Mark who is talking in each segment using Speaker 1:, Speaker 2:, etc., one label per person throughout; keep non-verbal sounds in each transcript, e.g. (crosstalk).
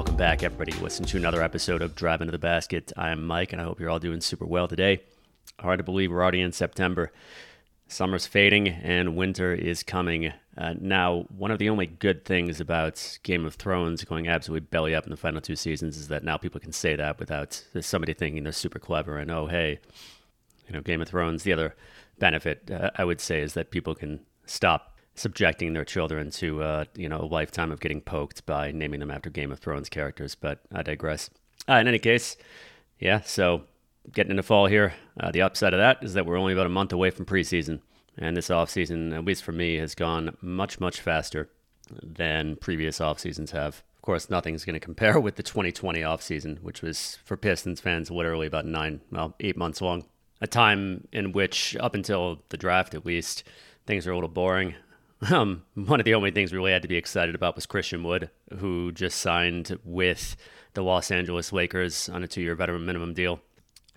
Speaker 1: Welcome back, everybody. Listen to another episode of Drive Into the Basket. I'm Mike, and I hope you're all doing super well today. Hard to believe we're already in September. Summer's fading and winter is coming. Uh, now, one of the only good things about Game of Thrones going absolutely belly up in the final two seasons is that now people can say that without somebody thinking they're super clever and, oh, hey, you know, Game of Thrones. The other benefit, uh, I would say, is that people can stop subjecting their children to, uh, you know, a lifetime of getting poked by naming them after Game of Thrones characters. But I digress. Uh, in any case, yeah, so getting into fall here. Uh, the upside of that is that we're only about a month away from preseason, and this offseason, at least for me, has gone much, much faster than previous off seasons have. Of course, nothing's going to compare (laughs) with the 2020 offseason, which was for Pistons fans literally about nine, well, eight months long. A time in which, up until the draft at least, things are a little boring. (laughs) Um, one of the only things we really had to be excited about was Christian Wood, who just signed with the Los Angeles Lakers on a two year veteran minimum deal.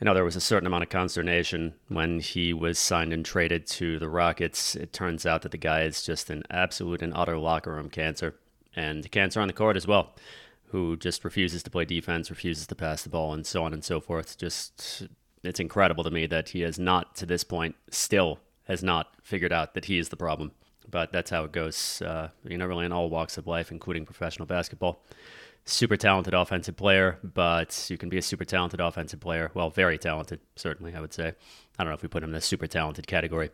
Speaker 1: I know there was a certain amount of consternation when he was signed and traded to the Rockets. It turns out that the guy is just an absolute and utter locker room cancer, and cancer on the court as well, who just refuses to play defense, refuses to pass the ball, and so on and so forth. Just, it's incredible to me that he has not, to this point, still has not figured out that he is the problem. But that's how it goes, uh, you know, really in all walks of life, including professional basketball super talented offensive player, but you can be a super talented offensive player. Well, very talented, certainly, I would say. I don't know if we put him in the super talented category.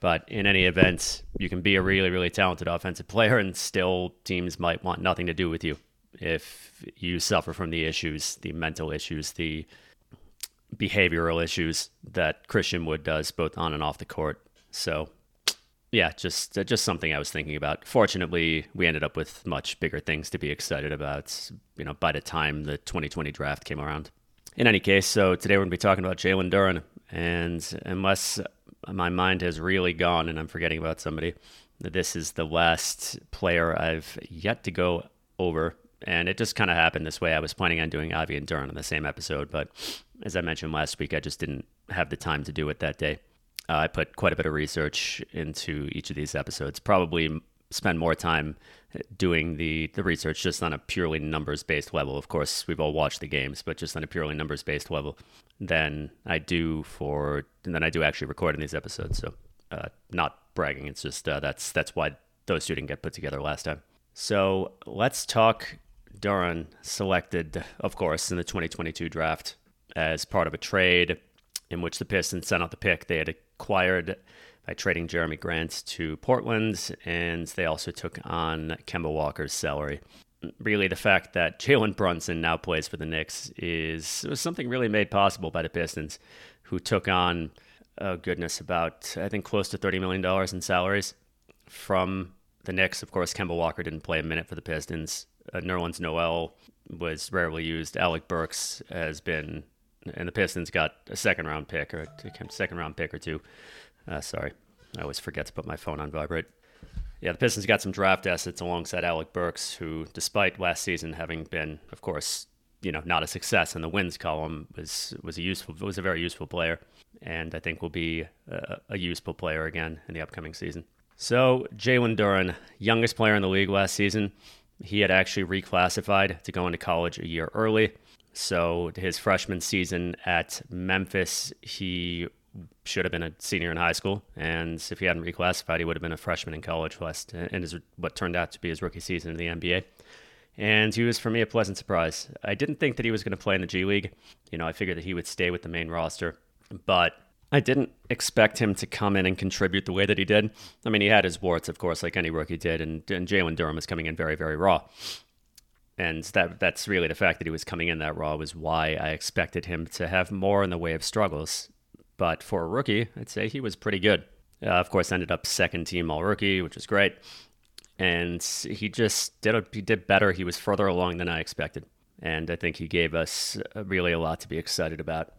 Speaker 1: But in any event, you can be a really, really talented offensive player, and still teams might want nothing to do with you if you suffer from the issues, the mental issues, the behavioral issues that Christian Wood does, both on and off the court. So yeah, just uh, just something I was thinking about. Fortunately, we ended up with much bigger things to be excited about. You know, by the time the 2020 draft came around. In any case, so today we're going to be talking about Jalen Duren, and unless my mind has really gone and I'm forgetting about somebody, this is the last player I've yet to go over. And it just kind of happened this way. I was planning on doing Ivey and Duran on the same episode, but as I mentioned last week, I just didn't have the time to do it that day. Uh, I put quite a bit of research into each of these episodes. Probably spend more time doing the, the research just on a purely numbers based level. Of course, we've all watched the games, but just on a purely numbers based level than I do for than I do actually recording these episodes. So, uh, not bragging. It's just uh, that's that's why those two didn't get put together last time. So let's talk. Duren selected, of course, in the 2022 draft as part of a trade in which the Pistons sent out the pick. They had acquired by trading Jerami Grant to Portland, and they also took on Kemba Walker's salary. Really, the fact that Jalen Brunson now plays for the Knicks is something really made possible by the Pistons, who took on, oh goodness, about I think close to thirty million dollars in salaries from the Knicks. Of course, Kemba Walker didn't play a minute for the Pistons. Uh, Nerlens Noel was rarely used. Alec Burks has been and the Pistons got a second round pick or a second round pick or two. Uh, sorry, I always forget to put my phone on vibrate. Yeah, the Pistons got some draft assets alongside Alec Burks, who, despite last season having been, of course, you know, not a success in the wins column, was was a useful was a very useful player, and I think will be a, a useful player again in the upcoming season. So Jalen Duren, youngest player in the league last season, he had actually reclassified to go into college a year early. So his freshman season at Memphis, he should have been a senior in high school, and if he hadn't reclassified, he would have been a freshman in college West, and is what turned out to be his rookie season in the NBA. And he was for me a pleasant surprise. I didn't think that he was going to play in the G League. You know, I figured that he would stay with the main roster, but I didn't expect him to come in and contribute the way that he did. I mean, he had his warts, of course, like any rookie did, and, and Jalen Duren was coming in very, very raw and that that's really the fact that he was coming in that raw was why I expected him to have more in the way of struggles. But for a rookie, I'd say he was pretty good. Uh, of course, ended up second team all rookie, which was great. And he just did a, he did better. He was further along than I expected, and I think he gave us uh, really a lot to be excited about.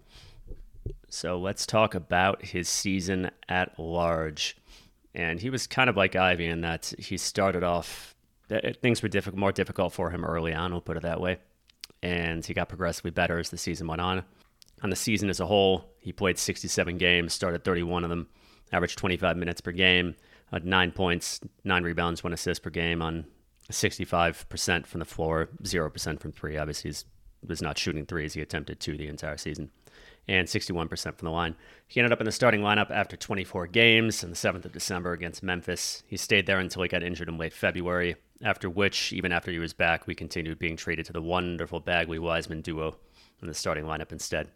Speaker 1: So let's talk about his season at large. And he was kind of like Ivey in that he started off Uh, things were difficult, more difficult for him early on. We'll put it that way. And he got progressively better as the season went on. On the season as a whole, he played 67 games, started 31 of them, averaged 25 minutes per game, had nine points, nine rebounds, one assist per game on 65% from the floor, 0% from three. Obviously, he was not shooting threes. He attempted two the entire season, and 61% from the line. He ended up in the starting lineup after 24 games on the 7th of December against Memphis. He stayed there until he got injured in late February, after which, even after he was back, we continued being traded to the wonderful Bagley Wiseman duo in the starting lineup instead.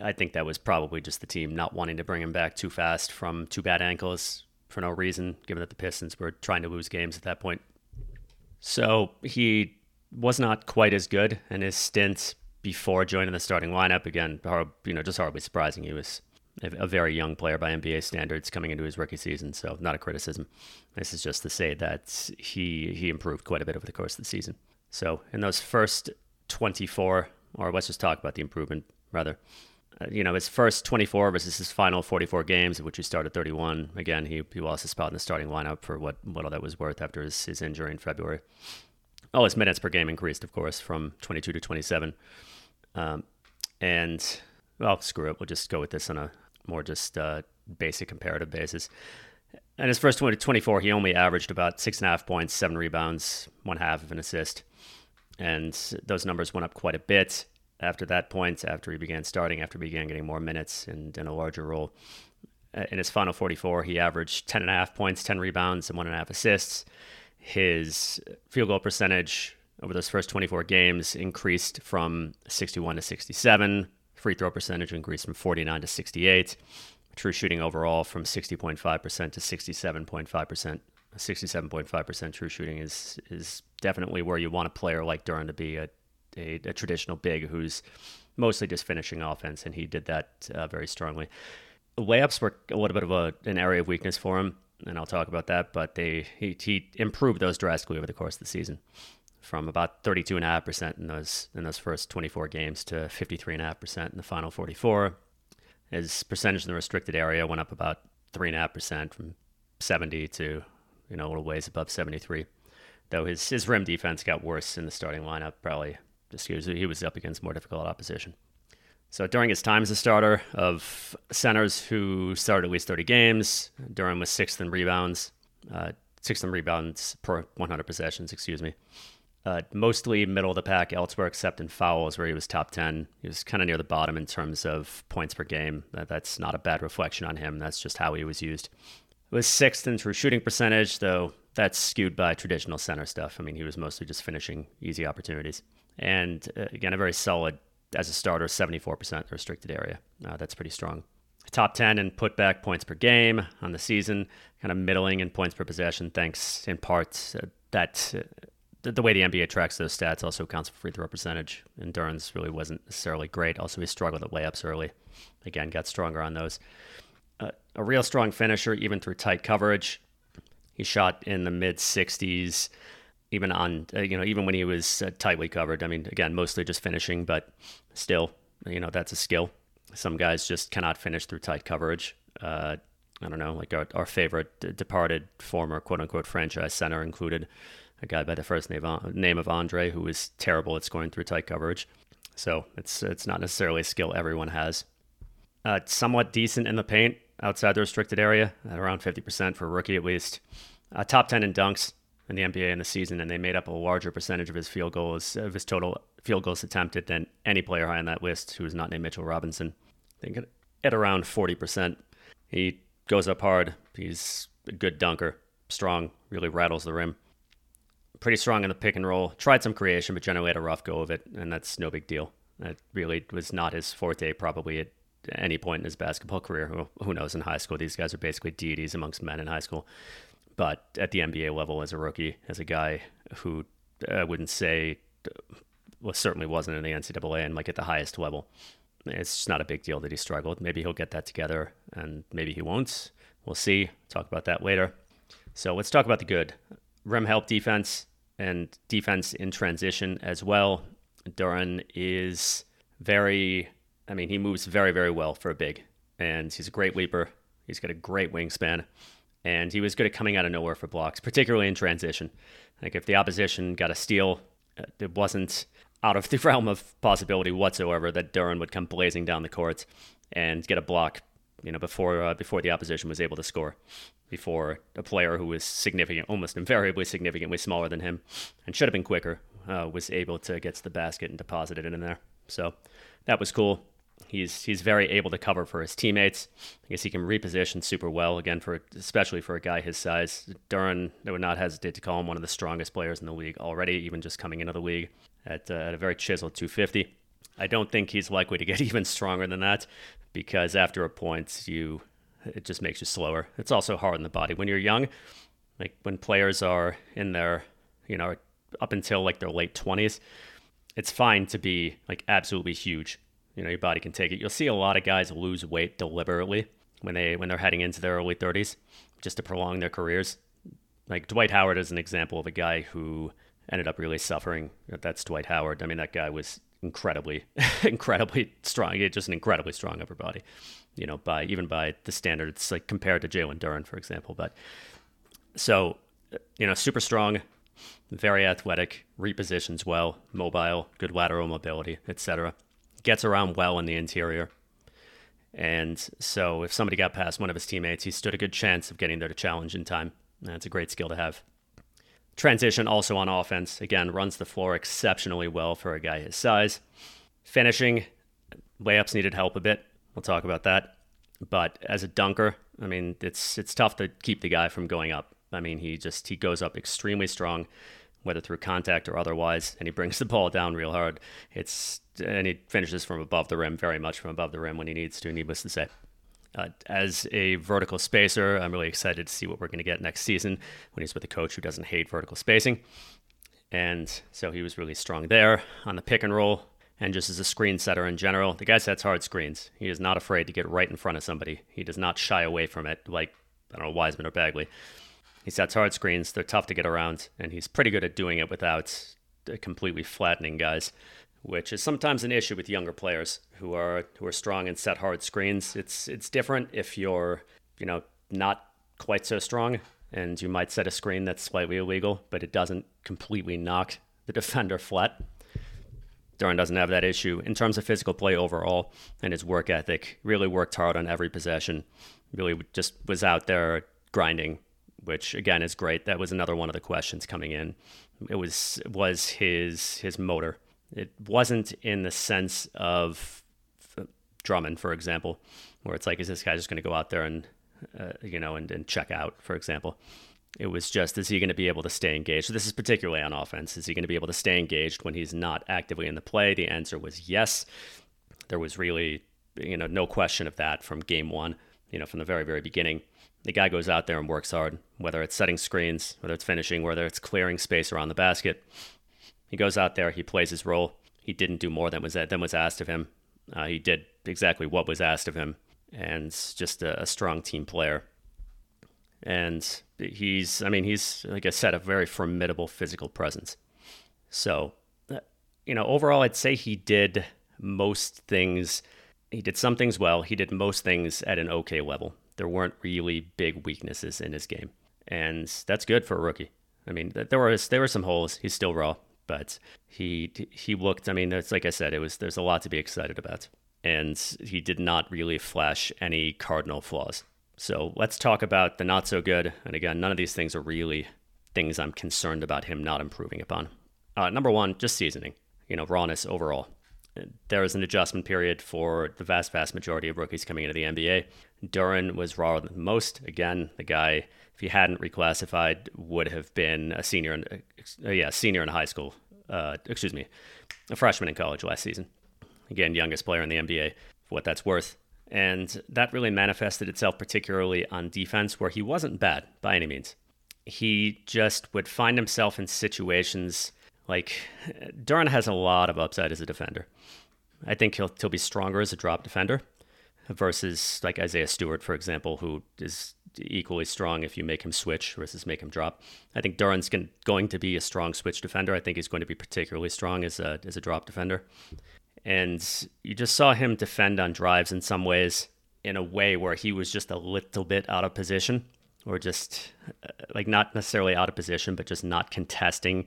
Speaker 1: I think that was probably just the team not wanting to bring him back too fast from two bad ankles for no reason, given that the Pistons were trying to lose games at that point. So he was not quite as good in his stint before joining the starting lineup. Again, you know, just horribly surprising. He was a very young player by NBA standards coming into his rookie season, so not a criticism. This is just to say that he he improved quite a bit over the course of the season. So in those first 24, or let's just talk about the improvement rather. Uh, you know, his first 24 versus his final 44 games, which he started 31. Again, he, he lost his spot in the starting lineup for what, what all that was worth after his, his injury in February. Oh, his minutes per game increased, of course, from 22 to 27. Um, and, well, screw it. We'll just go with this on a more just uh, basic comparative basis. And his first 20 24, he only averaged about six and a half points, seven rebounds, one half of an assist. And those numbers went up quite a bit after that point, after he began starting, after he began getting more minutes and, in a larger role. Uh, in his final 44, he averaged 10 and a half points, 10 rebounds, and one and a half assists. His field goal percentage over those first 24 games increased from 61 to 67. Free throw percentage increased from 49 to 68. True shooting overall from 60.5% to 67.5%. 67.5% true shooting is is definitely where you want a player like Duren to be a a, a traditional big who's mostly just finishing offense, and he did that uh, very strongly. Layups were a little bit of a, an area of weakness for him, and I'll talk about that. But they he, he improved those drastically over the course of the season, from about 32.5 percent in those in those first 24 games to 53.5 percent in the final 44. His percentage in the restricted area went up about three and a half percent from 70 to you know a little ways above 73. Though his his rim defense got worse in the starting lineup, probably just was, he was up against more difficult opposition. So during his time as a starter of centers who started at least 30 games, Duren was sixth in rebounds, uh, sixth in rebounds per 100 possessions, excuse me. Uh, mostly middle of the pack elsewhere, except in fouls, where he was top 10. He was kind of near the bottom in terms of points per game. That's not a bad reflection on him. That's just how he was used. It was sixth in true shooting percentage, though that's skewed by traditional center stuff. I mean, he was mostly just finishing easy opportunities. And uh, again, a very solid, as a starter, 74% restricted area. Uh, that's pretty strong. Top 10 in putback points per game on the season, kind of middling in points per possession, thanks in part that uh, the, the, way the NBA tracks those stats also counts for free throw percentage. And Duren's really wasn't necessarily great. Also, he struggled at layups early. Again, got stronger on those. Uh, a real strong finisher, even through tight coverage. He shot in the mid 60s even on uh, you know even when he was uh, tightly covered. I mean, again, mostly just finishing, but still, you know, that's a skill. Some guys just cannot finish through tight coverage. Uh, I don't know, like our, our favorite departed former quote unquote franchise center included a guy by the first name, name of Andre who is terrible at scoring through tight coverage. So it's it's not necessarily a skill everyone has. Uh, somewhat decent in the paint outside the restricted area, at around 50% for a rookie at least. Uh, top 10 in dunks, in the NBA in the season, and they made up a larger percentage of his field goals, of his total field goals attempted than any player high on that list who is not named Mitchell Robinson. I think at around 40%. He goes up hard. He's a good dunker, strong, really rattles the rim. Pretty strong in the pick and roll. Tried some creation, but generally had a rough go of it, and that's no big deal. That really was not his forte, probably at any point in his basketball career. Who, who knows in high school? These guys are basically deities amongst men in high school but at the NBA level as a rookie, as a guy who I wouldn't say, well, certainly wasn't in the NCAA and like at the highest level. It's just not a big deal that he struggled. Maybe he'll get that together and maybe he won't. We'll see. Talk about that later. So let's talk about the good. Rim help defense and defense in transition as well. Duren is very, I mean, he moves very, very well for a big, and he's a great leaper. He's got a great wingspan and he was good at coming out of nowhere for blocks, particularly in transition. Like if the opposition got a steal, uh, it wasn't out of the (laughs) realm of possibility whatsoever that Duren would come blazing down the court and get a block you know, before uh, before the opposition was able to score, before a player who was significant, almost invariably significantly smaller than him, and should have been quicker, uh, was able to get to the basket and deposit it in there. So that was cool. He's he's very able to cover for his teammates. I guess he can reposition super well. Again, for especially for a guy his size, Duren, I would not hesitate to call him one of the strongest players in the league already, even just coming into the league at, uh, at a very chiseled 250. I don't think he's likely to get (laughs) even stronger than that because after a point, you it just makes you slower. It's also hard on the body when you're young. Like when players are in their, you know, up until like their late 20s, it's fine to be like absolutely huge. You know, your body can take it. You'll see a lot of guys lose weight deliberately when they when they're heading into their early 30s just to prolong their careers. Like Dwight Howard is an example of a guy who ended up really suffering. That's Dwight Howard. I mean, that guy was incredibly, (laughs) incredibly strong. Just an incredibly strong upper body, you know, by even by the standards, like compared to Jalen Duren, for example. But so, you know, super strong, very athletic, repositions well, mobile, good lateral mobility, etc. Gets around well in the interior. And so, if somebody got past one of his teammates, he stood a good chance of getting there to challenge in time. That's a great skill to have. Transition also on offense. Again, runs the floor exceptionally well for a guy his size. Finishing, layups needed help a bit. We'll talk about that. But as a dunker, I mean, it's it's tough to keep the guy from going up. I mean, he just he goes up extremely strong, whether through contact or otherwise, and he brings (laughs) the ball down real hard. It's and he finishes from above the rim, very much from above the rim when he needs to. Needless to say. Uh, as a vertical spacer, I'm really excited to see what we're going to get next season when he's with a coach who doesn't hate vertical spacing. And so he was really strong there on the pick and roll. And just as a screen setter in general, the guy sets hard screens. He is not afraid to get right in front of somebody. He does not shy away from it like, I don't know, Wiseman or Bagley. He sets hard screens. They're tough to get around, and he's pretty good at doing it without completely flattening guys which is sometimes an issue with younger players who are who are strong and set hard screens. It's it's different if you're you know not quite so strong and you might set a screen that's slightly illegal, but it doesn't completely knock the (laughs) defender flat. Duren doesn't have that issue in terms of physical play overall and his work ethic. Really worked hard on every possession. Really just was out there grinding, which again is great. That was another one of the questions coming in. It was was his his motor it wasn't in the sense of Drummond, for example, where it's like, is this guy just going to go out there and, uh, you know, and, and check out, for example? It was just, is he going to be able to stay engaged? So this is particularly on offense. Is he going to be able to stay engaged when he's not actively in the play? The answer was yes. There was really, you know, no question of that from game one, you know, from the very, very beginning. The guy goes out there and works hard, whether it's setting screens, whether it's finishing, whether it's clearing space around the basket. He goes out there, he plays his role. He didn't do more than was than was asked of him. Uh, he did exactly what was asked of him, and just a, a strong team player. And he's, I mean, he's like I said, a very formidable physical presence. So, uh, you know, overall, I'd say he did most things. He did some things well. He did most things at an okay level. There weren't really big weaknesses in his game, and that's good for a rookie. I mean, there was there were some holes. He's still raw but he he looked. I mean, it's like I said, it was there's a lot to be excited about, and he did not really flash any cardinal flaws. So let's talk about the not so good. And again, none of these things are really things I'm concerned about him not improving upon. Uh, number one, just seasoning. You know, rawness overall. There is an adjustment period for the vast, vast majority of rookies coming into the NBA. Duren was rawer than most. Again, the guy if he hadn't reclassified, would have been a senior in, uh, yeah, senior in high school. Uh, excuse me, a freshman in college last season. Again, youngest player in the NBA, for what that's worth. And that really manifested itself particularly on defense, where he wasn't bad by any means. He just would find himself in situations like Duren has a lot of upside as a defender. I think he'll, he'll be stronger as a drop defender versus like Isaiah Stewart, for example, who is equally strong if you make him switch versus make him drop. I think Duren's going to be a strong switch defender. I think he's going to be particularly strong as a as a drop defender. And you just saw him defend on drives in some ways in a way where he was just a little bit out of position or just uh, like not necessarily out of position but just not contesting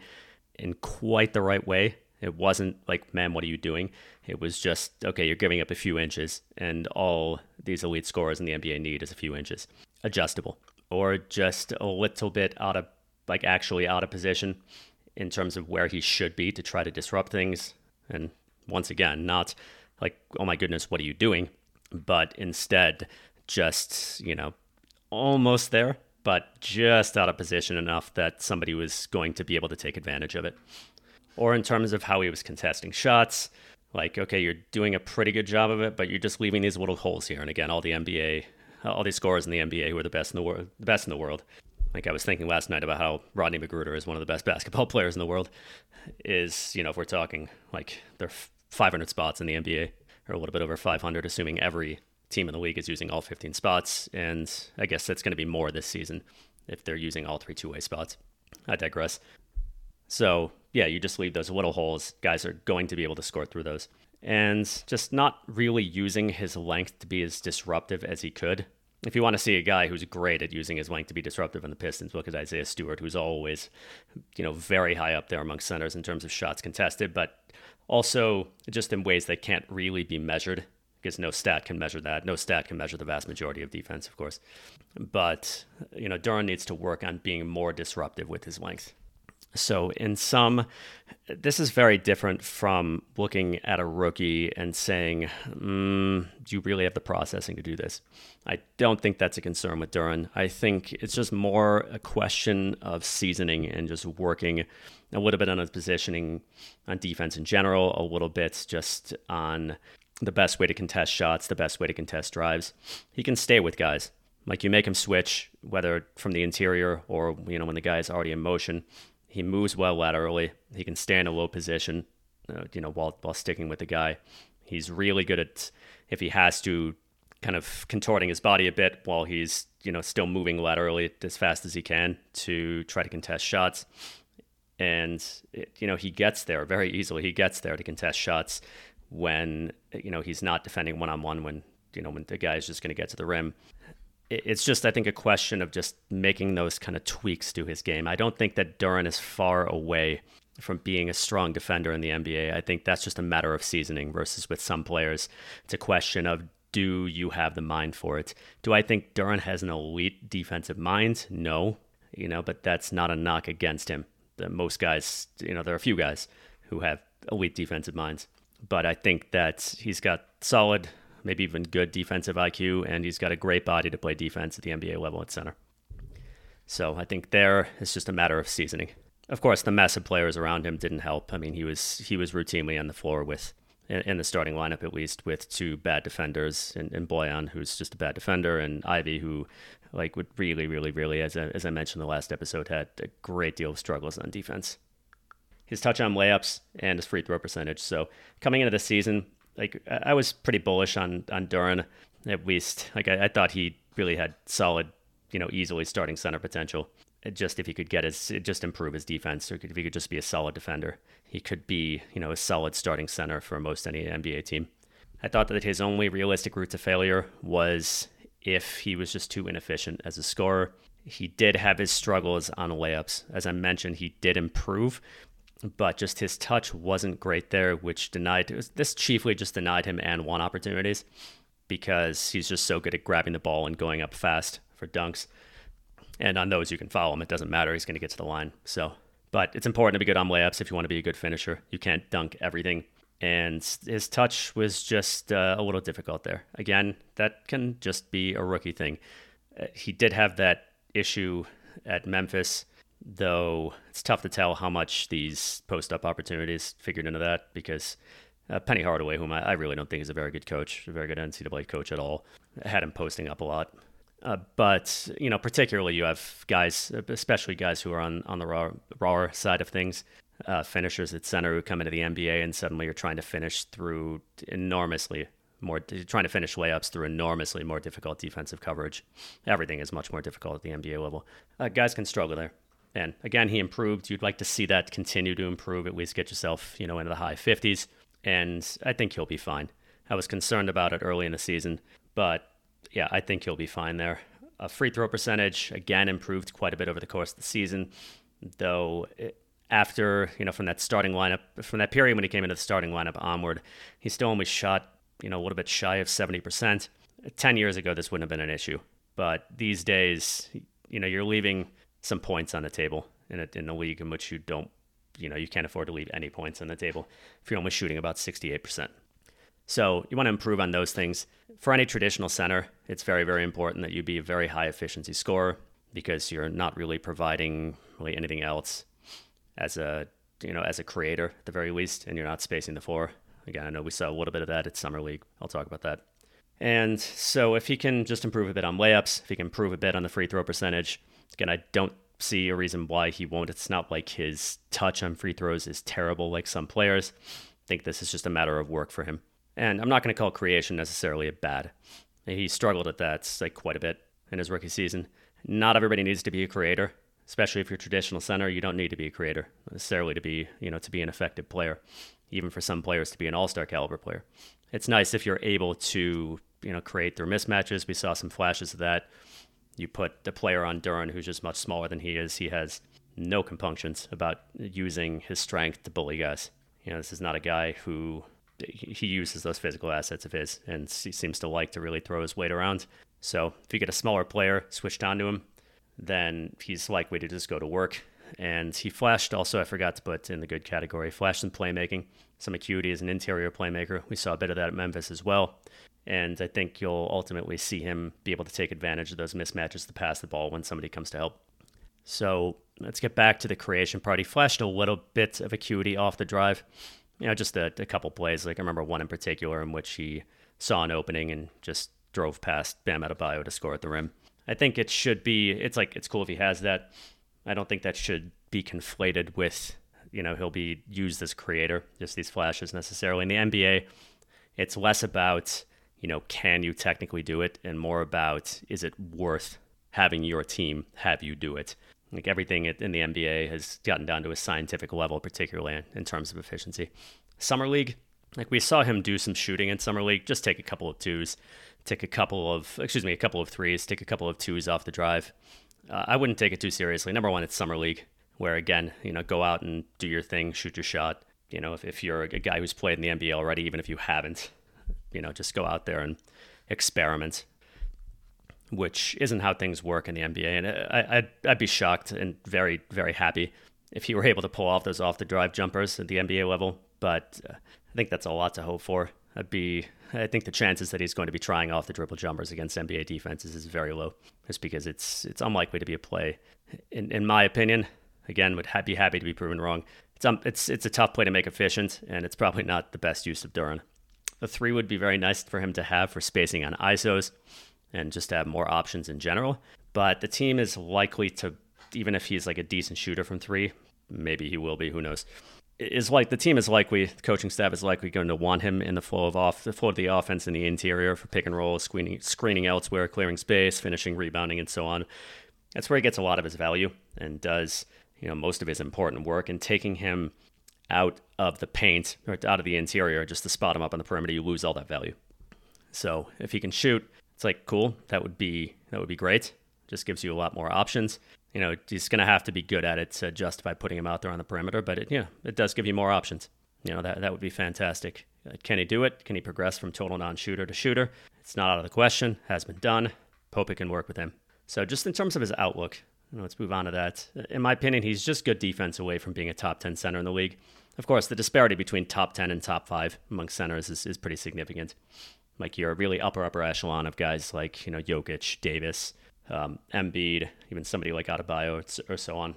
Speaker 1: in quite the right way It wasn't like, man, what are you doing? It was just, okay, you're giving up a few inches, and all these elite scorers in the NBA need is a few inches. Adjustable. Or just a little bit out of, like, actually out of position in terms of where he should be to try to disrupt things. And once again, not like, oh my goodness, what are you doing? But instead, just, you know, almost there, but just out of position enough that somebody was going to be able to take advantage of it. Or in terms of how he was contesting shots, like, okay, you're doing a pretty good job of it, but you're just leaving these little holes here. And again, all the NBA, Uh, all these scorers in the NBA who are the best in the world, the best in the world. Like I was thinking last night about how Rodney McGruder is one of the best (laughs) basketball players in the world. Is you know if we're talking like there are 500 spots in the NBA or a little bit over 500, assuming every team in the league is using all 15 spots, and I guess that's going to be more this season if they're using all three two-way spots. I digress. So yeah, you just leave those little holes. Guys are going to be able to score through those, and just not really using his length to be as disruptive as he could. If you want to see a guy who's great at using his length to be disruptive in the Pistons, look at Isaiah Stewart, who's always, you know, very high up there amongst centers in terms of shots contested, but also just in ways that can't really be measured because no stat can measure that. No stat can measure the vast majority of defense, of course. But, you know, Duren needs to work on being more disruptive with his length. So, in some, this is very different from looking at a rookie and saying, mm, Do you really have the processing to do this? I don't think that's a concern with Duren. I think it's just more a question of seasoning and just working a little bit on his positioning on defense in general, a little bit just on the best way to contest shots, the best way to contest drives. He can stay with guys. Like you make him switch, whether from the interior or you know when the guy is already in motion. He moves well laterally. He can stay in a low position, uh, you know, while while sticking with the guy. He's really good at if he has to, kind of contorting his body a bit while he's you know still moving laterally as fast as he can to try to contest shots. And it, you know he gets there very easily. He gets there to contest shots when you know he's not defending one on one when you know when the guy is just going to get to the rim. It's just I think a question of just making those kind of tweaks to his game. I don't think that Duren is far away from being a strong defender in the NBA. I think that's just a matter of seasoning versus with some players. It's a question of do you have the mind for it? Do I think Duren has an elite defensive mind? No, you know, but that's not a knock against him. The, most guys, you know, there are a few guys who have elite defensive minds but I think that he's got solid, maybe even good defensive IQ, and he's got a great body to play defense at the NBA level at center. So I think there it's just a matter of seasoning. Of course, the mess of players around him didn't help. I mean, he was he was routinely on the floor with in the starting lineup at least with two bad defenders and, and Bojan, who's just a bad defender, and Ivey, who like would really, really, really, as I, as I mentioned in the last episode, had a great deal of struggles on defense his touch on layups and his free throw percentage. So coming into the season, like I was pretty bullish on on Duren at least. Like I, I thought he really had solid, you know, easily starting center potential. It just if he could get his, just improve his defense, or if he could just be a solid defender, he could be, you know, a solid starting center for most any NBA team. I thought that his only realistic route to failure was if he was just too inefficient as a scorer. He did have his struggles on layups. As I mentioned, he did improve, but just his touch wasn't great there, which denied this chiefly just denied him and one opportunities because he's just so good at grabbing the ball and going up fast for dunks. And on those, you can follow him. It doesn't matter. He's going to get to the line. So, but it's important to be good on layups if you want to be a good finisher. You can't dunk everything. And his touch was just uh, a little difficult there. Again, that can just be a rookie thing. Uh, he did have that issue at Memphis though it's tough to tell how much these post up opportunities figured into that because uh, Penny Hardaway, whom I, I, really don't think is a very good coach, a very good NCAA coach at all, had him posting up a lot. Uh, but you know, particularly you have guys, especially guys who are on on the raw, raw side of things, uh, finishers at center who come into the NBA and suddenly you're trying to finish through enormously more, trying to finish layups through enormously more difficult defensive coverage. Everything is much more difficult at the NBA level. Uh, guys can struggle there. And again, he improved. You'd like to see that continue to improve, at least get yourself, you know, into the high 50s. And I think he'll be fine. I was concerned about it early in the season, but yeah, I think he'll be fine there. A free throw percentage, again, improved quite a bit over the course of the season, though it, after, you know, from that starting lineup, from that period when he came into the starting lineup onward, he still only shot, you know, a little bit shy of 70%. 10 years ago, this wouldn't have been an issue. But these days, you know, you're leaving some points on the table in a, in a league in which you don't, you know, you can't afford to leave any points on the table if you're only shooting about 68%. So you want to improve on those things. For any traditional center, it's very, very important that you be a very high efficiency scorer because you're not really providing really anything else as a you know as a creator at the very least, and you're not spacing the floor. Again, I know we saw a little bit of that at summer league. I'll talk about that. And so if he can just improve a bit on layups, if he can improve a bit on the free throw percentage, again, I don't see a reason why he won't. It's not like his touch on free throws is terrible like some players. I think this is just a matter of work for him. And I'm not going to call creation necessarily a bad. He struggled at that like quite a bit in his rookie season. Not everybody needs to be a creator, especially if you're a traditional center. You don't need to be a creator necessarily to be, you know, to be an effective player. Even for some players to be an all-star caliber player, it's nice if you're able to, you know, create through mismatches. We saw some flashes of that. You put the player on Duren, who's just much smaller than he is. He has no compunctions about using his strength to bully guys. You know, this is not a guy who he uses those physical assets of his, and he seems to like to really throw his weight around. So if you get a smaller player switched onto him, then he's likely to just go to work. And he flashed also, I forgot to put in the good category, flashed some playmaking, some acuity as an interior playmaker. We saw a bit of that at Memphis as well. And I think you'll ultimately see him be able to take advantage of those mismatches to pass the ball when somebody comes to help. So let's get back to the creation part. He flashed a little bit of acuity off the drive you know, just a, a couple plays. Like I remember one in particular in which he saw an opening and just drove past Bam Adebayo to score at the rim. I think it should be. It's like it's cool if he has that. I don't think that should be conflated with you know he'll be used as creator. Just these flashes necessarily in the NBA. It's less about you know can you technically do it, and more about is it worth having your team have you do it. Like everything in the NBA has gotten down to a scientific level, particularly in terms of efficiency. Summer League, like we saw him do some shooting in Summer League, just take a couple of twos, take a couple of, excuse me, a couple of threes, take a couple of twos off the drive. Uh, I wouldn't take it too seriously. Number one, it's Summer League, where again, you know, go out and do your thing, shoot your shot. You know, if, if you're a guy who's played in the NBA already, even if you haven't, you know, just go out there and experiment which isn't how things work in the NBA. And I, would I'd be shocked and very, very happy if he were able to pull off those off the drive jumpers at the NBA level. But uh, I think that's a lot to hope for. I'd be, I think the chances that he's going to be trying off the dribble jumpers against NBA defenses is very low, just because it's it's unlikely to be a play. In, in my opinion, again, would be happy to be proven wrong. It's um, it's it's a tough play to make efficient, and it's probably not the best use of Duren. The three would be very nice for him to have for spacing on ISOs and just to have more options in general. But the team is likely to, even if he's like a decent shooter from three, maybe he will be, who knows. Is like the team is likely, the coaching staff is likely going to want him in the flow of off the flow of the offense in the interior for pick and roll, screening, screening elsewhere, clearing space, finishing, rebounding, and so on. That's where he gets a lot of his value and does you know most of his important work. And taking him out of the paint or out of the interior just to spot him up on the perimeter, you lose all that value. So if he can shoot, it's like cool. That would be that would be great. Just gives you a lot more options. You know, he's going to have to be good at it to justify putting him out there on the perimeter, but it, yeah, it does give you more options. You know, that that would be fantastic. Uh, can he do it? Can he progress from total non-shooter to shooter? It's not out of the question. Has been done. Pope can work with him. So just in terms of his outlook, you know, let's move on to that. In my opinion, he's just good defense away from being a top 10 center in the league. Of course, the disparity between top 10 and top 5 among centers is, is pretty significant like your really upper upper echelon of guys like you know Jokic, Davis, um, Embiid, even somebody like Adebayo or so on.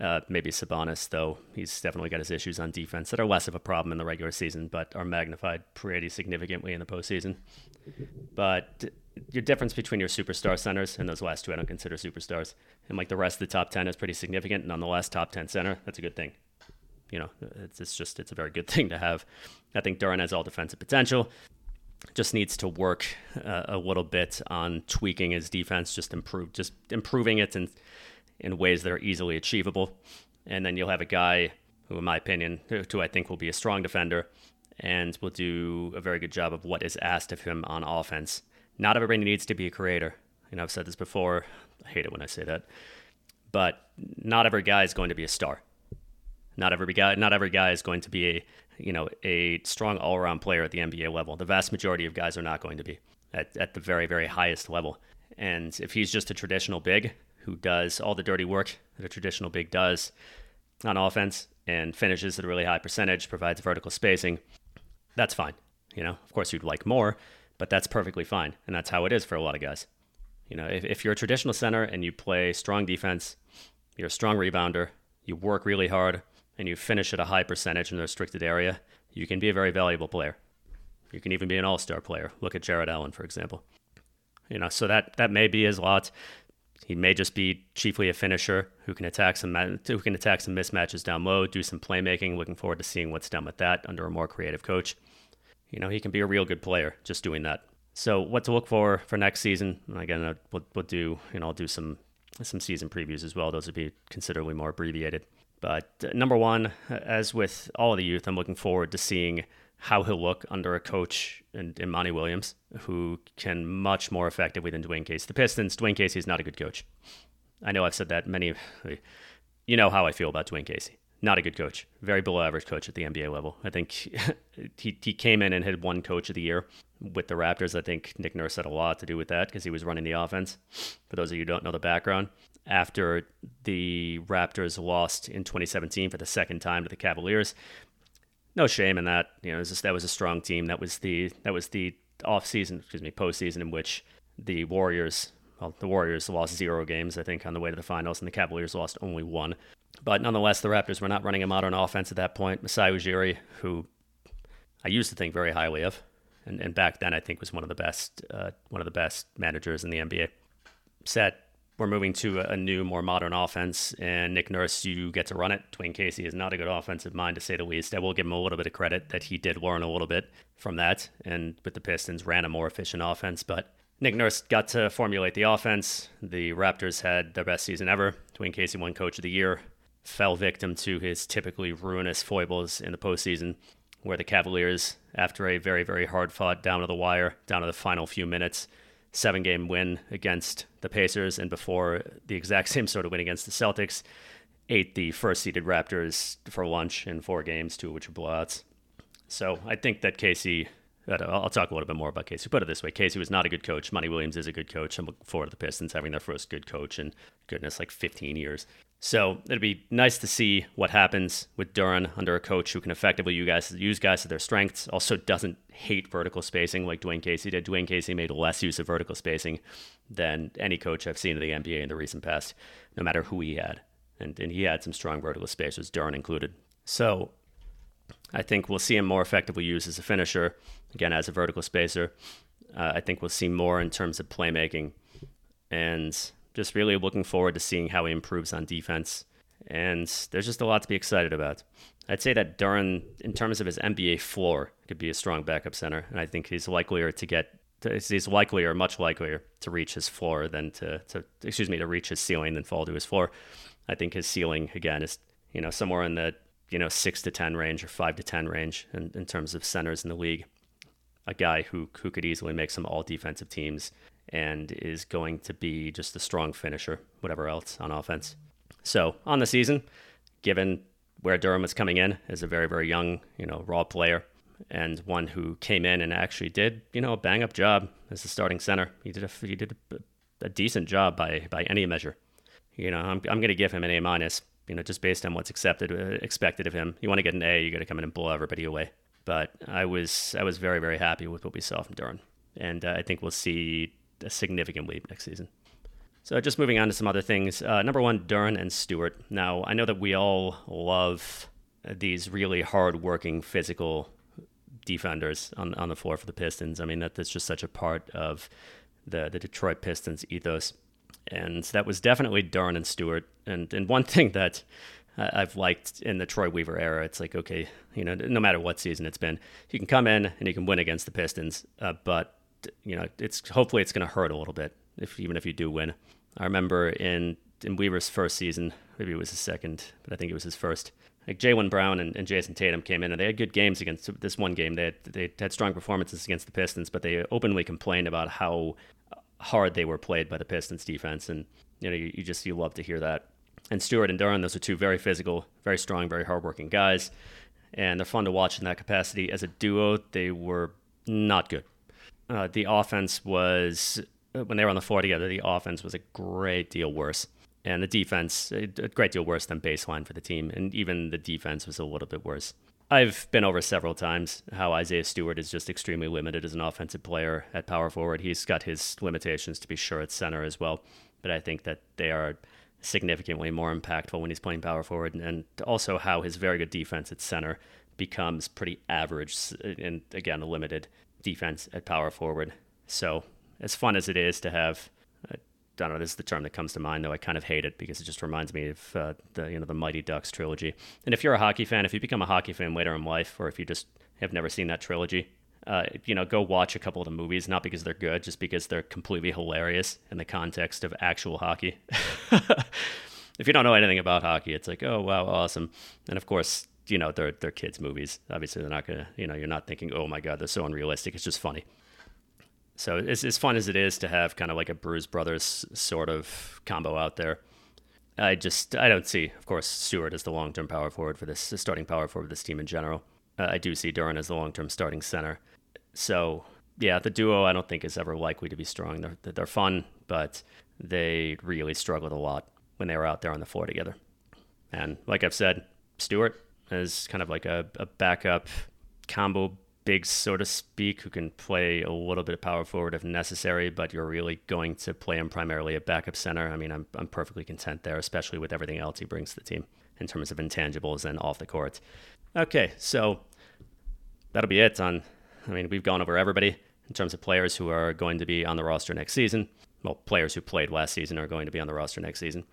Speaker 1: Uh, maybe Sabonis, though he's definitely got his issues on defense that are less of a problem in the regular season, but are magnified pretty significantly in the postseason. But your difference between your superstar centers and those last two, I don't consider superstars, and like the rest of the top ten is pretty significant. And on the last top ten center, that's a good thing. You know, it's, it's just it's a very good (laughs) thing to have. I think Duren has all defensive potential just needs to work uh, a little bit on tweaking his defense, just improve, just improving it in in ways that are easily achievable. And then you'll have a guy who, in my opinion, who I think will be a strong defender and will do a very good job of what is asked of him on offense. Not everybody needs to be a creator. You know, I've said this before. I hate it when I say that, but not every guy is going to be a star. Not every guy, not every guy is going to be a, you know, a strong all-around player at the NBA level. The vast majority of guys are not going to be at, at the very, very highest level. And if he's just a traditional big who does all the dirty work that a traditional big does on offense and finishes at a really high percentage, provides vertical spacing, that's fine. You know, of course, you'd like more, but that's perfectly fine. And that's how it is for a lot of guys. You know, if, if you're a traditional center and you play strong defense, you're a strong rebounder, you work really hard, and you finish at a high percentage in the restricted area, you can be a very valuable player. You can even be an all-star player. Look at Jarrett Allen, for example. You know, so that that may be his lot. He may just be chiefly a finisher who can attack some who can attack some mismatches down low, do some playmaking. Looking forward to seeing what's done with that under a more creative coach. You know, he can be a real good player just doing that. So, what to look for for next season? Again, uh, we'll, we'll do you know I'll do some some season previews as well. Those would be considerably more abbreviated. But uh, number one, as with all of the youth, I'm looking forward to seeing how he'll look under a coach in, in Monty Williams, who can much more effectively than Dwane Casey. The Pistons, Dwane Casey is not a good coach. I know I've said that many. (laughs) You know how I feel about Dwane Casey. Not a good coach. Very below average coach at the NBA level. I think (laughs) he, he came in and had one coach of the year with the Raptors. I think Nick Nurse had a lot to do with that because he was running the offense. For those of you who don't know the background, after the Raptors lost in 2017 for the second time to the Cavaliers, no shame in that. You know, was just, that was a strong team. That was the that was the off season, excuse me, postseason in which the Warriors, well, the Warriors lost zero games, I think, on the way to the finals, and the Cavaliers lost only one. But nonetheless, the Raptors were not running a modern offense at that point. Masai Ujiri, who I used to think very highly of, and, and back then I think was one of the best, uh, one of the best managers in the NBA, set we're moving to a new, more modern offense, and Nick Nurse, you get to run it. Dwane Casey is not a good offensive mind, to say the least. I will give him a little bit of credit that he did learn a little bit from that, and with the Pistons, ran a more efficient offense. But Nick Nurse got to formulate the offense. The Raptors had their best season ever. Dwane Casey won Coach of the Year, fell victim to his typically ruinous foibles in the postseason, where the Cavaliers, after a very, very hard fought down to the wire, down to the final few minutes, seven game win against the Pacers, and before the exact (laughs) same sort of win against the Celtics, ate the first seeded Raptors for lunch in four games, two of which were blowouts. So I think that Casey, uh, I'll talk a little bit more about Casey. Put it this way Casey was not a good coach. Monty Williams is a good coach. I'm looking forward to the Pistons having their first good coach in, goodness, like 15 years. So it'd be nice to see what happens with Duren under a coach who can effectively use guys, use guys to their strengths, also doesn't hate vertical spacing like Dwane Casey did. Dwane Casey made less use of vertical spacing than any coach I've seen in the NBA in the recent past, no matter who he had. And, and he had some strong vertical spacers, Duren included. So I think we'll see him more effectively used as a finisher, again, as a vertical spacer. Uh, I think we'll see more in terms of playmaking. And just really looking forward to seeing how he improves on defense. And there's just a lot to be excited about. I'd say that Duren, in terms of his NBA floor, could be a strong backup center, and I think he's likelier to get. He's likelier, much likelier, to reach his floor than to, to, excuse me, to reach his ceiling than fall to his floor. I think his ceiling again is, you know, somewhere in the you know six to ten range or five to ten range in, in terms of centers in the league. A guy who who could easily make some all defensive teams and is going to be just a strong finisher, whatever else on offense. So on the season, given where Duren was coming in as a very, very young, you know, raw player and one who came in and actually did, you know, a bang up job as a starting center. He did a, he did a, a decent job by, by any measure. You know, I'm, I'm going to give him an A minus, you know, just based on what's accepted, uh, expected of him. You want to get an A, you got to come in and blow everybody away. But I was, I was very, very happy with what we saw from Duren. And uh, I think we'll see a significant leap next season. So just moving on to some other things. Uh, number one, Duren and Stewart. Now I know that we all love these really hard-working, physical defenders on on the floor for the Pistons. I mean that that's just such a part of the the Detroit Pistons ethos, and that was definitely Duren and Stewart. And and one (laughs) thing that I've liked in the Troy Weaver era. It's like, okay, you know, no matter what season it's been, you can come in and you can win against the Pistons, uh, but you know, it's hopefully it's going to hurt a little bit if even if you do win. I remember in in Weaver's first season, maybe it was his second, but I think it was his first. Like Jaylen Brown and, and Jayson Tatum came in and they had good games against this one game. They had, they had strong performances against the Pistons, but they openly complained about how hard they were played by the Pistons defense. And you know, you, you just you love to hear that. And Stewart and Duren, those are two very physical, very strong, very hardworking guys. And they're fun to watch in that capacity. As a duo, they were not good. Uh, the offense was, when they were on the floor together, the offense was a great deal worse. And the defense, a great deal worse than baseline for the team. And even the defense was a little bit worse. I've been over several times how Isaiah Stewart is just extremely limited as an offensive player at power forward. He's got his limitations to be sure at center as well, but I think that they are significantly more impactful when he's playing power forward, and also how his very good defense at center becomes pretty average, and again, limited defense at power forward. So, as fun as it is to have I don't know. This is the term that comes to mind, though. I kind of hate it because it just reminds me of uh, the you know the Mighty Ducks trilogy. And if you're a hockey fan, if you become a hockey fan later in life, or if you just have never seen that trilogy, uh, you know, go watch a couple of the movies. Not because they're good, just because they're completely hilarious in the context of actual hockey. (laughs) if you don't know anything about hockey, it's like, oh wow, awesome. And of course, you know, they're they're kids' movies. Obviously, they're not gonna, you know, you're not thinking, oh my god, they're so unrealistic. It's just funny. So as, as fun as it is to have kind of like a Bruise Brothers sort of combo out there, I just I don't see, of course, Stewart as the long term power forward for this starting power forward for this team in general. Uh, I do see Duren as the long term starting center. So yeah, the duo I don't think is ever likely to be strong. They're they're fun, but they really struggled a lot when they were out there on the floor together. And like I've said, Stewart is kind of like a, a backup combo big, so to speak, who can play a little bit of power forward if necessary, but you're really going to play him primarily at backup center. I mean, I'm, I'm perfectly content there, especially with everything else he brings to the team in terms of intangibles and off the court. Okay, so that'll be it on. I mean, we've gone over everybody in terms of players who are going to be on the roster next season. Well, players who played last season are going to be on the roster next season.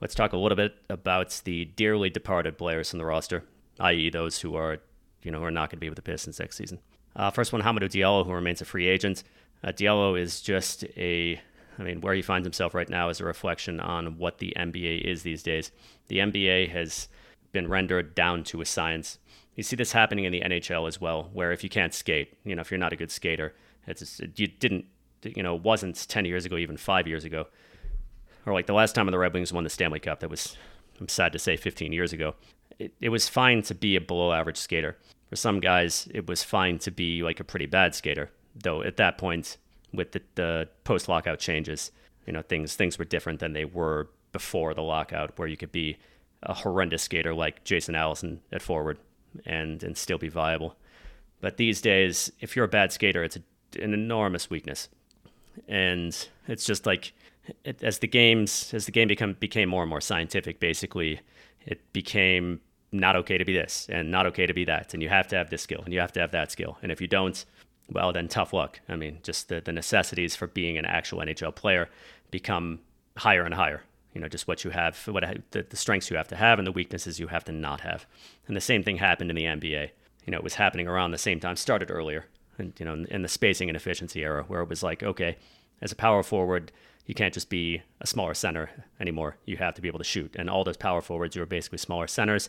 Speaker 1: Let's talk a little bit about the dearly departed players from the roster, i.e., those who are you know, are not going to be with the Pistons next season. Uh, first one, Hamidou Diallo, who remains a free agent. Uh, Diallo is just a, I mean, where he finds himself right now is a reflection on what the NBA is these days. The NBA has been rendered down to a science. You see this happening in the NHL as well, where if you can't skate, you know, if you're not a good skater, it's just, you didn't, you know, wasn't 10 years ago, even five years ago, or like the last time the Red Wings won the Stanley Cup, that was, I'm sad to say, 15 years ago it, it was fine to be a below average skater. For some guys, it was fine to be like a pretty bad skater. Though at that point, with the, the post lockout changes, you know things things were different than they were before the lockout, where you could be a horrendous skater like Jason Allison at forward and and still be viable. But these days, if you're a bad skater, it's a, an enormous weakness, and it's just like it, as the games as the game become became more and more scientific, basically, it became not okay to be this and not okay to be that. And you have to have this skill and you have to have that skill. And if you don't, well, then tough luck. I mean, just the, the necessities for being an actual NHL player become higher and higher. You know, just what you have, what the, the strengths you have to have and the weaknesses you have to not have. And the same thing happened in the NBA. You know, it was happening around the same time, started earlier, and you know, in the spacing and efficiency era, where it was like, okay, as a power forward, you can't just be a smaller center anymore. You have to be able to shoot. And all those power forwards who were basically smaller centers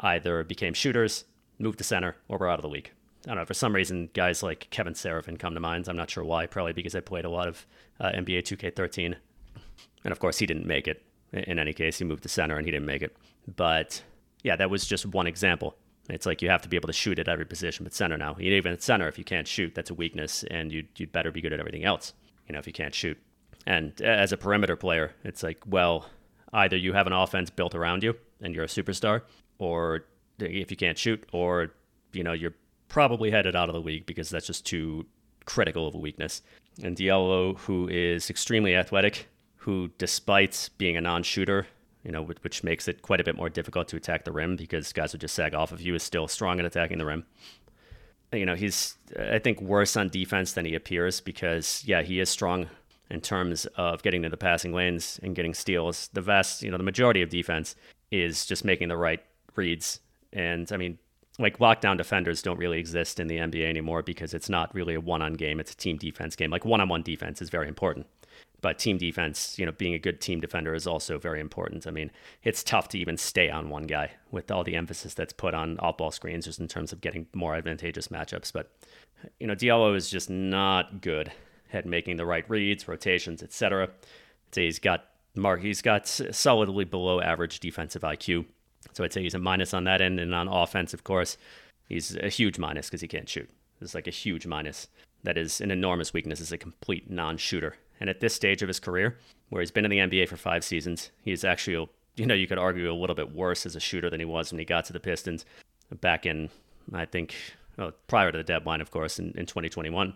Speaker 1: either became shooters, moved to center, or were out of the league. I don't know. For some reason, guys like Kevin Seraphin come to mind. I'm not sure why. Probably because I played a lot of uh, NBA 2K13. And of course, he didn't make it. In any case, he moved to center and he didn't make it. But yeah, that was just one example. It's like you have to be able to shoot at every position, but center now. Even at center, if you can't shoot, that's a weakness, and you'd, you'd better be good at everything else. You know, if you can't shoot. And as a perimeter player, it's like, well, either you have an offense built around you and you're a superstar, or if you can't shoot, or you know, you're probably headed out of the league because that's just too critical of a weakness. And Diallo, who is extremely athletic, who despite being a non-shooter, you know, which makes it quite a bit more difficult to attack the rim because guys would just sag off of you, is still strong at attacking the rim. You know, he's I think worse on defense than he appears because yeah, he is strong in terms of getting to the passing lanes and getting steals. The vast, you know, the majority of defense is just making the right reads. And I mean, like lockdown defenders don't really exist in the NBA anymore because it's not really a one-on game; it's a team defense game. Like one-on-one defense is very important, but team defense, you know, being a good team defender is also very important. I mean, it's tough to even stay on one guy with all the emphasis that's put on off-ball screens, just in terms of getting more advantageous matchups. But you know, Diallo is just not good at making the right reads, rotations, etc. He's got Mark, he's got solidly below average defensive IQ. So I'd say he's a minus on that end. And on offense, of course, he's a huge minus because he can't shoot. It's like a huge minus. That is an enormous weakness as a complete non shooter. And at this stage of his career, where he's been in the NBA for five seasons, he's actually, you know, you could argue a little bit worse as a shooter than he was when he got to the Pistons back in, I think, well, prior to the deadline, of course, in, in 2021.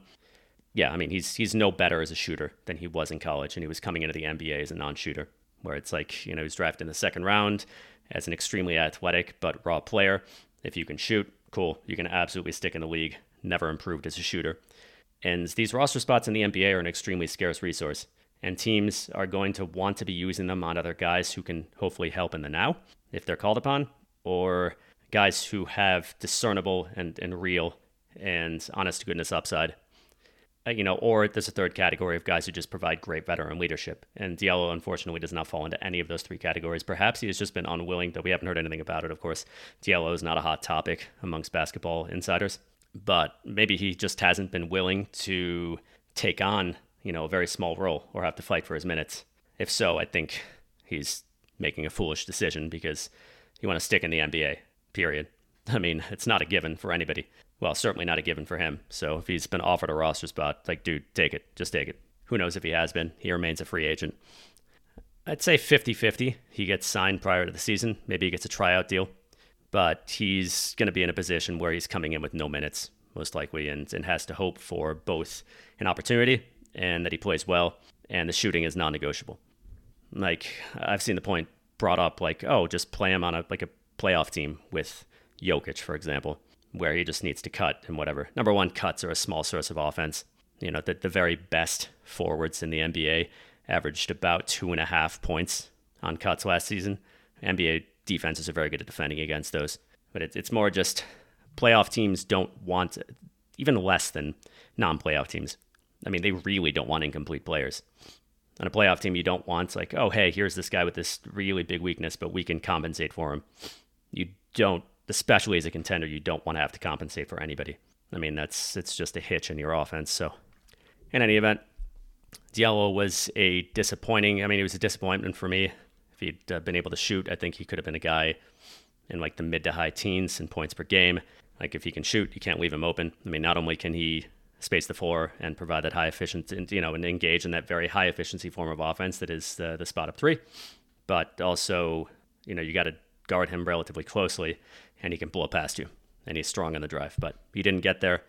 Speaker 1: Yeah, I mean, he's he's no better as a shooter than he was in college, and he was coming into the NBA as a non-shooter, where it's like, you know, he's drafted in the second round as an extremely athletic but raw player. If you can shoot, cool, you can absolutely stick in the league. Never improved as a shooter. And these roster spots in the NBA are an extremely scarce resource, and teams are going to want to be using them on other guys who can hopefully help in the now if they're called upon, or guys who have discernible and, and real and honest to goodness upside. Uh, you know, or there's a third category of guys who just provide great veteran leadership. And Diallo, unfortunately, does not fall into any of those three categories. Perhaps he has just been unwilling, though we haven't heard anything about it. Of course, Diallo is not a hot topic amongst basketball insiders, but maybe he just hasn't been willing to take on, you know, a very small role or have to fight for his minutes. If so, I think he's making a foolish decision because you want to stick in the NBA period. (laughs) I mean, it's not a given for anybody. Well, certainly not a given for him. So if he's been offered a roster spot, like, dude, take it. Just take it. Who knows if he has been? He remains a free agent. I'd say 50 50. He gets signed prior to the season. Maybe he gets a tryout deal. But he's going to be in a position where he's coming in with no minutes, most likely, and, and has to hope for both an opportunity and that he plays well. And the shooting is non negotiable. Like, I've seen the point brought up, like, oh, just play him on a like a playoff team with Jokic, for example, where he just needs to cut and whatever. Number one, cuts are a small source of offense. You know, the, the very best forwards in the NBA averaged about two and a half points on cuts last season. NBA defenses are very good at defending against those. But it, it's more just playoff teams don't want even less than non playoff teams. I mean, they really don't want incomplete players. On a playoff team, you don't want, like, oh, hey, here's this guy with this really big weakness, but we can compensate for him you don't, especially as a contender, you don't want to have to compensate for anybody. I mean, that's it's just a hitch in your offense. So, in any event, Diallo was a disappointing. I mean, it was a disappointment for me. If he'd uh, been able to shoot, I think he could have been a guy in like the mid to high teens in points per game. Like if he can shoot, you can't leave him open. I mean, not only can he space the floor and provide that high efficiency, you know, and engage in that very high efficiency form of offense that is the, the spot up three, but also, you know, you got to guard him relatively closely, and he can blow past you. And he's strong on the drive. But he didn't get there.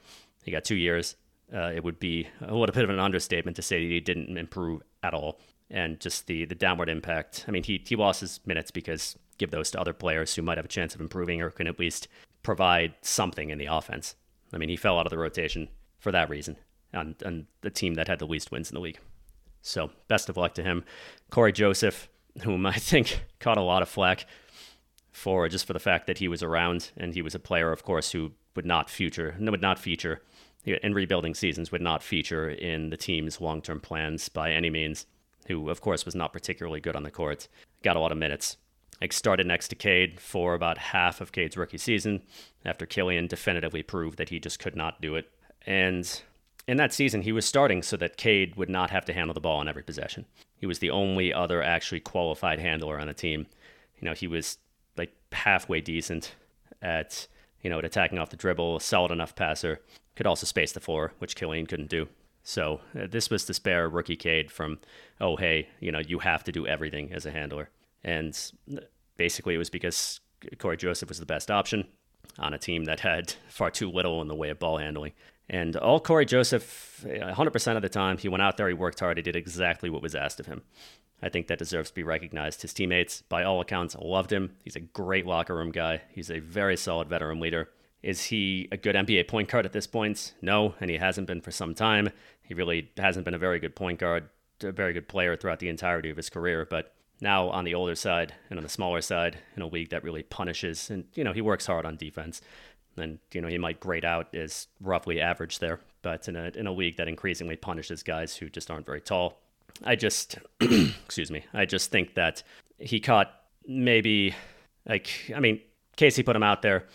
Speaker 1: He got two years. Uh, it would be a little bit of an understatement to say that he didn't improve at all. And just the the downward impact. I mean, he he lost his minutes because give those to other players who might have a chance of improving or can at least provide something in the offense. I mean, he fell out of the rotation for that reason on, on the team that had the least wins in the league. So, best of luck to him. Cory Joseph, whom I (laughs) think caught a lot of flack for just for the fact that he was around and he was a player, of course, who would not future would not feature in rebuilding seasons would not feature in the team's long-term plans by any means. Who, of course, was not particularly good on the court. Got a lot of minutes. Like started next to Cade for about half of Cade's rookie season after Killian definitively proved that he just could not do it. And in that season, he was starting so that Cade would not have to handle the ball on every possession. He was the only other actually qualified handler on the team. You know, he was like halfway decent at you know at attacking off the dribble, a solid enough passer, could also space the floor, which Killian couldn't do. So uh, this was to spare rookie Cade from, oh hey, you know you have to do everything as a handler, and basically it was because Cory Joseph was the best option on a team that had (laughs) far too little in the way of ball handling. And all Cory Joseph, 100% of the time, he went out there, he worked hard, he did exactly what was asked of him. I think that deserves to be recognized. His teammates, by all accounts, loved him. He's a great locker room guy. He's a very solid veteran leader. Is he a good NBA point guard at this point? No, and he hasn't been for some time. He really hasn't been a very good point guard, a very good player throughout the entirety of his career. But now on the older side and on the smaller side, in a league that really punishes, and you know he works hard on defense, and you know he might grade out as roughly average there. But in a in a league that increasingly punishes guys who just aren't very tall, I just, (clears throat) excuse me, I just think that he caught maybe, like, I mean, Casey put him out there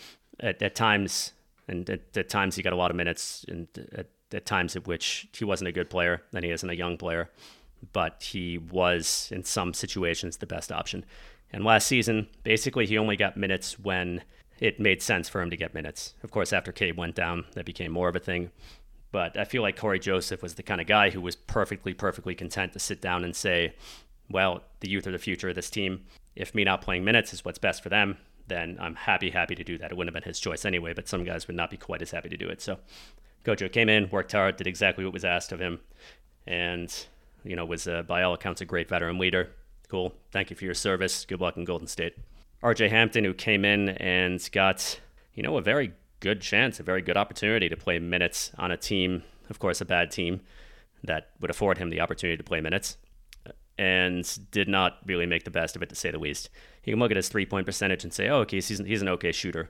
Speaker 1: at, at times, and at, at, times he got a lot of minutes, and at, at times at which he wasn't a good player, and he isn't a young player. but he was in some situations the best option. And last season, basically, he only got minutes when it made sense for him to get minutes. Of course, after Cade went down, that became more of a thing. But I feel like Cory Joseph was the kind of guy who was perfectly, perfectly content to sit down and say, well, the youth are the future of this team. If me not playing minutes is what's best for them, then I'm happy, happy to do that. It wouldn't have been his choice anyway, but some guys would not be quite as happy to do it. So Gojo came in, worked hard, did exactly what was asked of him, and you know was uh, by all accounts a great veteran leader. Cool. Thank you for your service. Good luck in Golden State. RJ Hampton, who came in and got you know a very good chance, a very good opportunity to play minutes on a team, of course, a bad team that would afford him the opportunity to play minutes and did not really make the best of it, to say the least. You can look at his three point percentage and say, oh, okay, he's, he's an okay shooter.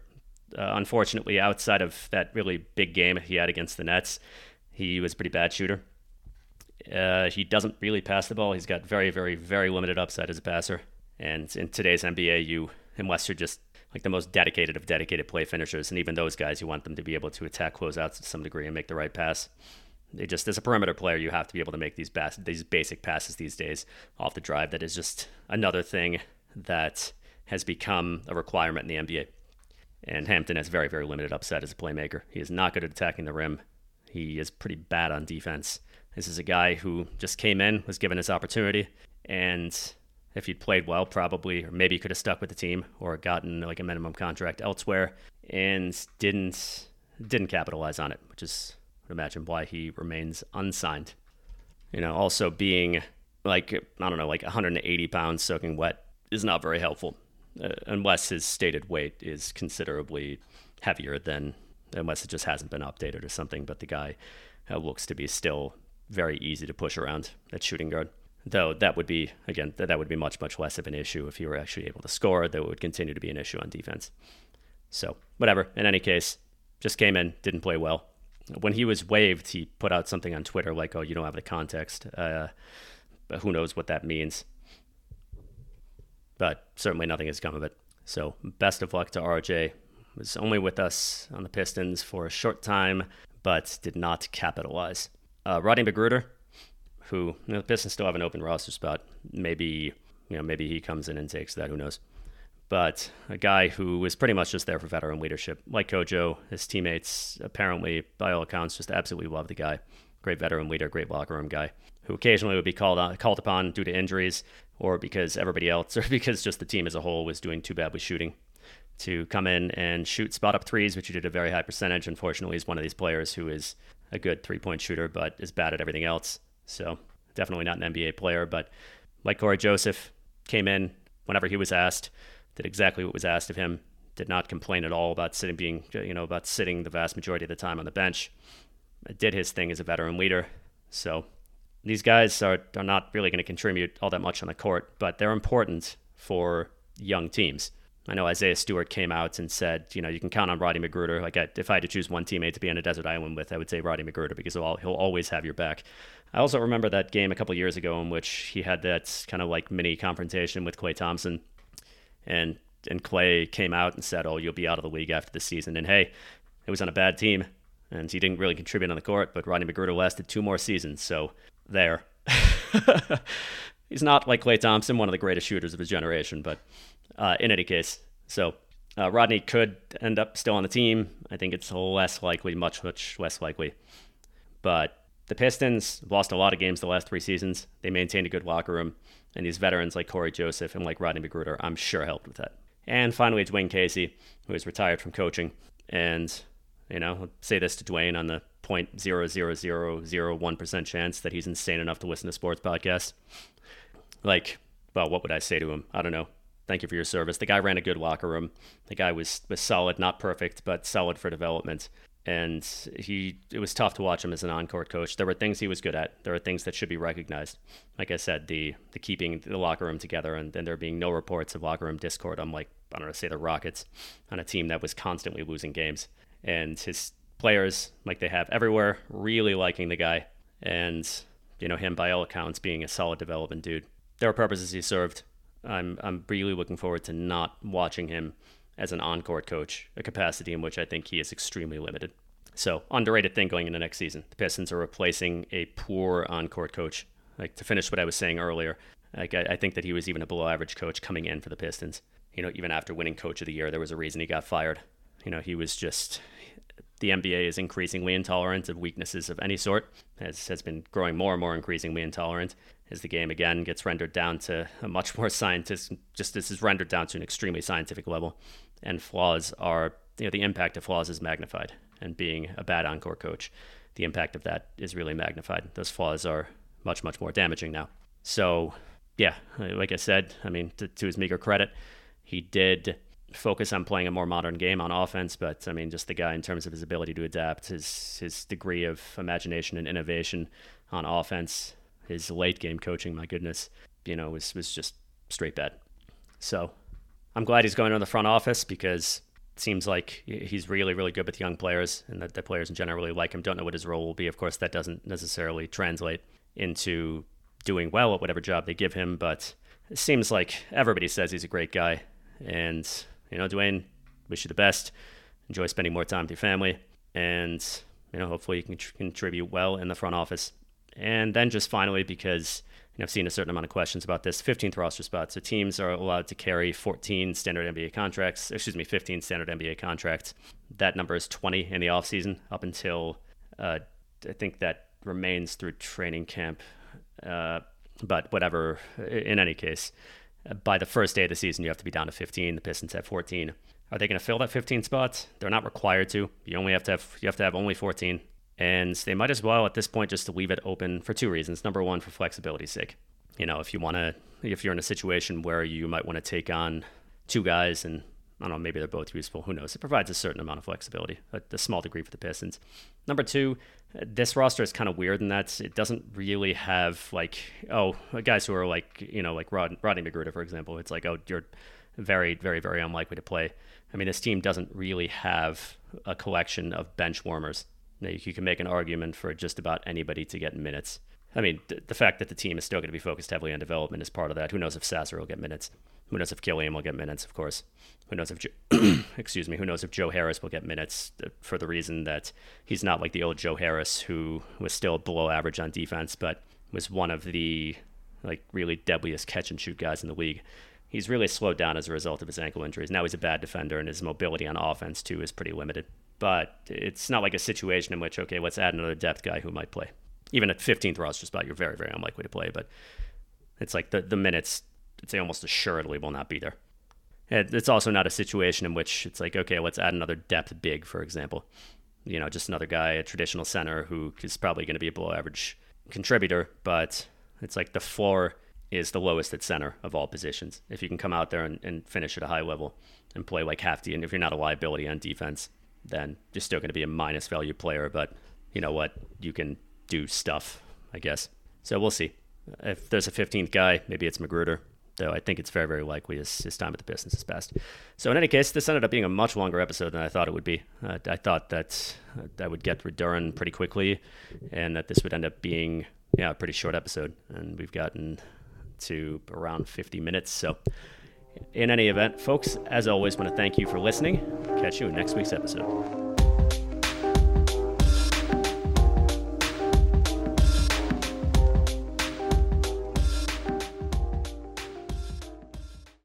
Speaker 1: Uh, unfortunately, outside of that really big game he had against the Nets, he was a pretty bad shooter. Uh, he doesn't really pass the ball. He's got very, very, very limited upside as a passer. And in today's NBA, you unless you're just like the most dedicated of dedicated play finishers, and even those guys, you want them to be able to attack closeouts to some degree and make the right pass. They just as a perimeter player, you have to be able to make these bas- these basic passes these days off the drive. That is just another thing that has become a requirement in the NBA. And Hampton has very, very limited upside as a playmaker. He is not good at attacking the rim. He is pretty bad on defense. This is a guy who just came in, was given his opportunity, and if he'd played well, probably, or maybe he could have stuck with the team or gotten like a minimum contract elsewhere, and didn't didn't capitalize on it, which is I would imagine why he remains unsigned. You know, also being like I don't know, like 180 pounds soaking wet is not very helpful, uh, unless his stated weight is considerably heavier than unless it just hasn't been updated or something. But the guy uh, looks to be still very easy to push around at shooting guard. Though that would be again that would be much much less of an issue if he were actually able to score. That would continue to be an issue on defense. So whatever. In any case, just came in, didn't play well. When he was waived, he put out something on Twitter like, "Oh, you don't have the context." Uh, but who knows what that means? But certainly nothing has come of it. So best of luck to RJ. Was only with us on the Pistons for a short time, but did not capitalize. Uh, Rodney McGruder, who you know, the Pistons still have an open roster spot. Maybe you know maybe he comes in and takes that. Who knows? But a guy who was pretty much just there for veteran leadership, like CoJo, his teammates apparently, by all accounts, just absolutely love the guy. Great veteran leader, great locker room guy, who occasionally would be called on, called upon due to injuries or because everybody else, (laughs) or because just the team as a whole was doing too bad with shooting to come in and shoot spot up threes, which he did a very high percentage. Unfortunately, he's one of these players who is a good three point shooter, but is bad at everything else. So definitely not an NBA player. But like Cory Joseph, came in whenever he was asked, did exactly what was asked of him, did not complain at all about sitting being you know about sitting the vast majority of the time on the bench. Did his thing as a veteran leader. So these guys are, are not really going to contribute all that much on the court, but they're important for young teams. I know Isaiah Stewart came out and said, you know, you can count on Roddy McGruder. Like, I, if I had to choose one teammate to be on a desert island with, I would say Roddy McGruder because he'll, he'll always have your back. I also remember that game a couple years ago in which he had that kind of like mini confrontation with Klay Thompson, and and Klay came out and said, "Oh, you'll be out of the league after the season." And hey, it was on a bad team, and he didn't really contribute on the court. But Rodney McGruder lasted two more seasons, so there. (laughs) He's not like Klay Thompson, one of the greatest shooters of his generation, but uh, in any case, so uh, Rodney could end up still on the team. I think it's less likely, much, much less likely. But the Pistons lost a lot of games the last three seasons. They maintained a good locker room, and these veterans like Cory Joseph and like Rodney McGruder, I'm sure helped with that. And finally, it's Dwane Casey, who is retired from coaching. And, you know, I'll say this to Dwane on the 0.00001% chance that he's insane enough to listen to sports podcasts. Like, well, what would I say to him? I don't know thank you for your service. The guy ran a good locker room. The guy was was solid, not perfect, but solid for development. And he it was tough to watch him as an on-court coach. There were things he was good at. There are things that should be recognized. Like I said, the the keeping the locker room together and then there being no reports of locker room discord. I'm like I don't know, say the Rockets on a team that was constantly losing games. And his players, like they have everywhere, really liking the guy. And, you know, him by all accounts being a solid development dude. There are purposes he served I'm I'm really looking forward to not watching him as an on-court coach, a capacity in which I think he is extremely limited. So underrated thing going into next season. The Pistons are replacing a poor on-court coach like to finish what I was saying earlier, like I, I think that he was even a below average coach coming in for the Pistons. You know, even after winning Coach of the Year, there was a reason he got fired. You know, he was just the NBA is increasingly intolerant of weaknesses of any sort, as has been growing more and more increasingly intolerant as the game again gets rendered down to a much more (laughs) scientific, just this is rendered down to an extremely scientific level, and flaws are, you know, the impact of flaws is magnified, and being a bad encore coach, the impact of that is really magnified. Those flaws are much, much more damaging now. So, yeah, like I said, I mean, to, to his meager credit, he did focus on playing a more modern game on offense, but I mean, just the guy in terms of his ability to adapt, his his degree of imagination and innovation on offense, his late game coaching, my goodness, you know, was was just straight bad. So I'm glad he's going to the front office because it seems like he's really, really good with young players and that the players in general really like him. Don't know what his role will be. Of course, that doesn't necessarily translate into doing well at whatever job they give him, but it seems like everybody says he's a great guy. And, you know, Dwane, wish you the best. Enjoy spending more time with your family. And, you know, hopefully you can tr- contribute well in the front office. And then just finally, because know, I've seen a certain amount of questions about this 15th roster spot. So teams are allowed to carry 14 standard NBA contracts, excuse me, 15 standard NBA contracts. That number is 20 in the offseason up until uh, I think that remains through training camp. Uh, but whatever, in any case, by the first day of the season, you have to be down to 15. The Pistons have 14. Are they going to fill that 15 spots? They're not required to. You only have to have you have to have only 14. And they might as well at this point just to leave it open for two reasons. Number one, for flexibility's sake. You know, if you want to, if you're in a situation where you might want to take on two guys and I don't know, maybe they're both useful. Who knows? It provides a certain amount of flexibility, a, a small degree for the Pistons. Number two, this roster is kind of weird in that it doesn't really have like, oh, guys who are like, you know, like Rod, Rodney McGruder, for example. It's like, oh, you're very, very, very unlikely to play. I mean, this team doesn't really have a collection of bench warmers you can make an argument for just about anybody to get minutes. I mean, the fact that the team is still going to be focused heavily on development is part of that. Who knows if Sasser will get minutes? Who knows if Killian will get minutes? Of course. Who knows if Joe, (clears throat) excuse me? Who knows if Joe Harris will get minutes? Uh, for the reason that he's not like the old Joe Harris who was still below average on defense, but was one of the like really deadliest catch and shoot guys in the league. He's really slowed down as a result of his ankle injuries. Now he's a bad defender, and his mobility on offense too is pretty limited but it's not like a situation in which okay, let's add another depth guy who might play. Even at 15th roster spot, you're very very unlikely to play, but it's like the the minutes, it's almost assuredly will not be there. It's also not a situation in which it's like okay, let's add another depth big, for example. You know, just another guy, a traditional center who is probably going to be a below average contributor, but it's like the floor is the lowest at center of all positions. If you can come out there and, and finish at a high level and play like half and if you're not a liability on defense, then you're still going to be a minus value player. But you know what? You can do stuff, I guess. So we'll see. If there's a 15th guy, maybe it's McGruder, though I think it's very, very likely his, his time at the Pistons is best. So in any case, this ended up being a much longer episode than I thought it would be. Uh, I thought that uh, I would get through Duren pretty quickly, and that this would end up being yeah a pretty short episode. And we've gotten to around 50 minutes. So in any event, folks, as always, want to thank you for listening. Catch you in next week's episode.